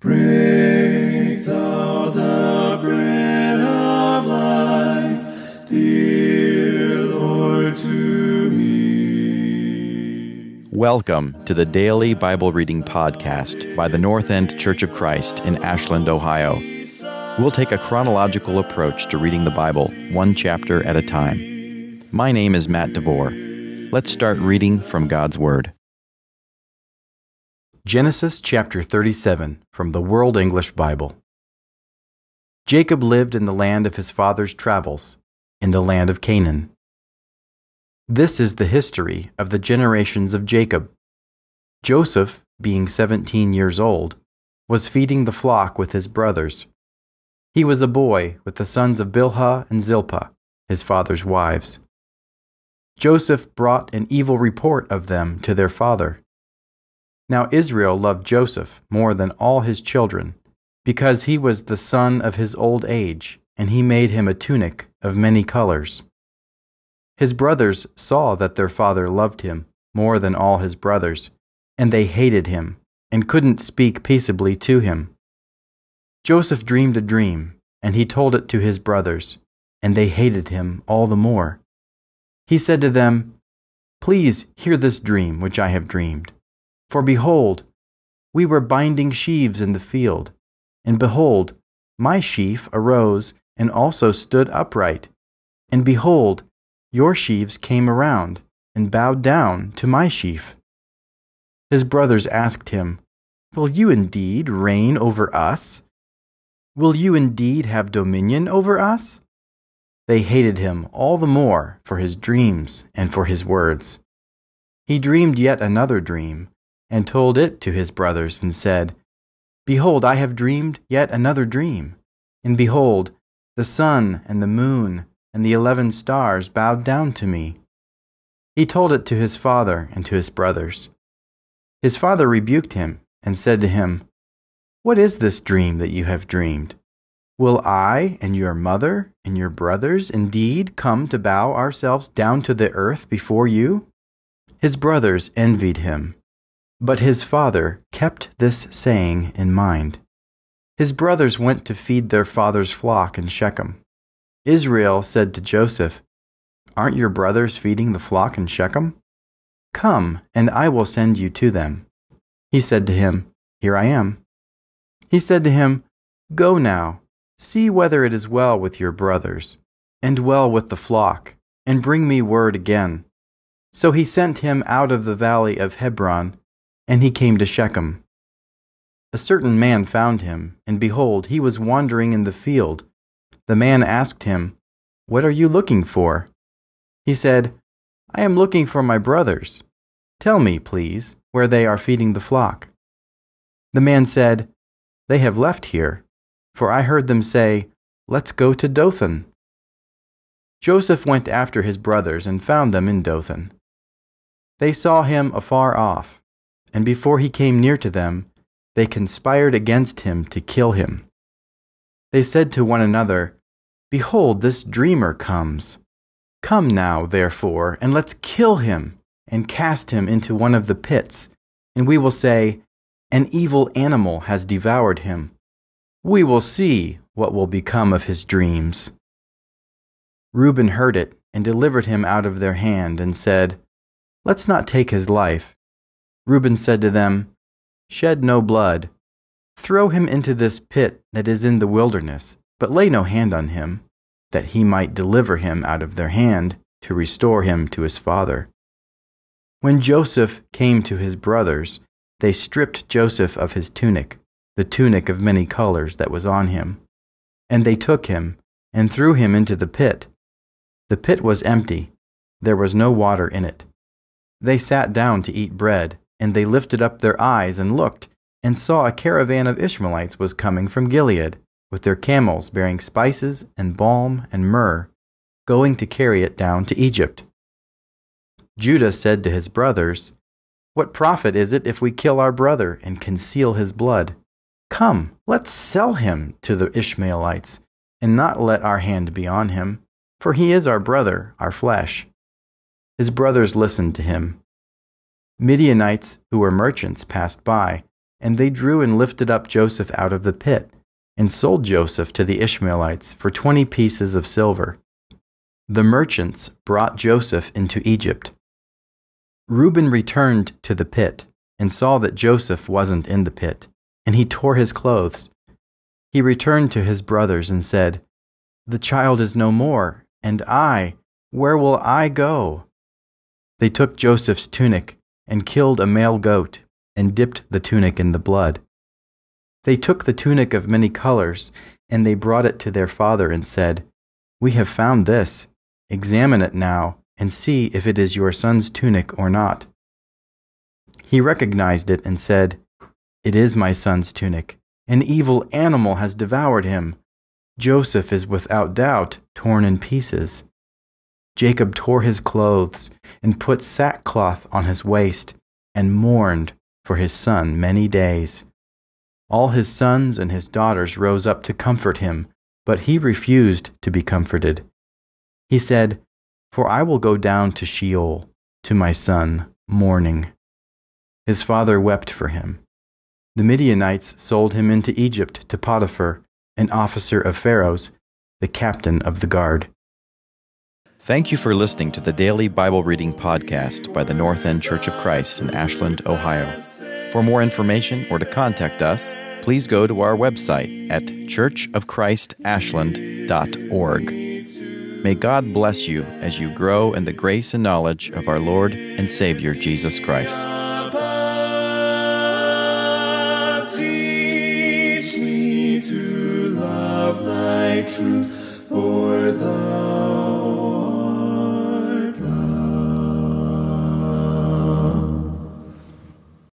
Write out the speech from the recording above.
Break thou the bread of life, dear Lord, to me. Welcome to the daily Bible reading podcast by the North End Church of Christ in Ashland, Ohio. We'll take a chronological approach to reading the Bible, one chapter at a time. My name is Matt DeVore. Let's start reading from God's Word. Genesis chapter 37 from the World English Bible. Jacob lived in the land of his father's travels, in the land of Canaan. This is the history of the generations of Jacob. Joseph, being seventeen years old, was feeding the flock with his brothers. He was a boy with the sons of Bilhah and Zilpah, his father's wives. Joseph brought an evil report of them to their father. Now Israel loved Joseph more than all his children, because he was the son of his old age, and he made him a tunic of many colors. His brothers saw that their father loved him more than all his brothers, and they hated him, and couldn't speak peaceably to him. Joseph dreamed a dream, and he told it to his brothers, and they hated him all the more. He said to them, Please hear this dream which I have dreamed. For behold, we were binding sheaves in the field, and behold, my sheaf arose and also stood upright. And behold, your sheaves came around and bowed down to my sheaf. His brothers asked him, Will you indeed reign over us? Will you indeed have dominion over us? They hated him all the more for his dreams and for his words. He dreamed yet another dream and told it to his brothers, and said, Behold, I have dreamed yet another dream. And behold, the sun and the moon and the eleven stars bowed down to me. He told it to his father and to his brothers. His father rebuked him and said to him, What is this dream that you have dreamed? Will I and your mother and your brothers indeed come to bow ourselves down to the earth before you? His brothers envied him but his father kept this saying in mind. His brothers went to feed their father's flock in Shechem. Israel said to Joseph, Aren't your brothers feeding the flock in Shechem? Come, and I will send you to them. He said to him, Here I am. He said to him, Go now, see whether it is well with your brothers, and well with the flock, and bring me word again. So he sent him out of the valley of Hebron and he came to Shechem. A certain man found him, and behold, he was wandering in the field. The man asked him, What are you looking for? He said, I am looking for my brothers. Tell me, please, where they are feeding the flock. The man said, They have left here, for I heard them say, Let's go to Dothan. Joseph went after his brothers and found them in Dothan. They saw him afar off and before he came near to them, they conspired against him to kill him. They said to one another, Behold, this dreamer comes. Come now, therefore, and let's kill him, and cast him into one of the pits, and we will say, An evil animal has devoured him. We will see what will become of his dreams. Reuben heard it, and delivered him out of their hand, and said, Let's not take his life Reuben said to them, Shed no blood. Throw him into this pit that is in the wilderness, but lay no hand on him, that he might deliver him out of their hand to restore him to his father. When Joseph came to his brothers, they stripped Joseph of his tunic, the tunic of many colors that was on him. And they took him and threw him into the pit. The pit was empty, there was no water in it. They sat down to eat bread and they lifted up their eyes and looked, and saw a caravan of Ishmaelites was coming from Gilead, with their camels bearing spices and balm and myrrh, going to carry it down to Egypt. Judah said to his brothers, What profit is it if we kill our brother and conceal his blood? Come, let's sell him to the Ishmaelites, and not let our hand be on him, for he is our brother, our flesh. His brothers listened to him. Midianites who were merchants passed by, And they drew and lifted up Joseph out of the pit, and sold Joseph to the Ishmaelites for twenty pieces of silver. The merchants brought Joseph into Egypt. Reuben returned to the pit and saw that Joseph wasn't in the pit, and he tore his clothes. He returned to his brothers and said, The child is no more, and I, where will I go? They took Joseph's tunic and killed a male goat and dipped the tunic in the blood. They took the tunic of many colors, and they brought it to their father and said, We have found this. Examine it now, and see if it is your son's tunic or not. He recognized it and said, It is my son's tunic. An evil animal has devoured him. Joseph is without doubt torn in pieces. Jacob tore his clothes and put sackcloth on his waist and mourned for his son many days. All his sons and his daughters rose up to comfort him, but he refused to be comforted. He said, For I will go down to Sheol, to my son, mourning. His father wept for him. The Midianites sold him into Egypt to Potiphar, an officer of Pharaoh's, the captain of the guard. Thank you for listening to the Daily Bible Reading Podcast by the North End Church of Christ in Ashland, Ohio. For more information or to contact us, please go to our website at churchofchristashland.org. May God bless you as you grow in the grace and knowledge of our Lord and Savior Jesus Christ. Teach me to love thy truth.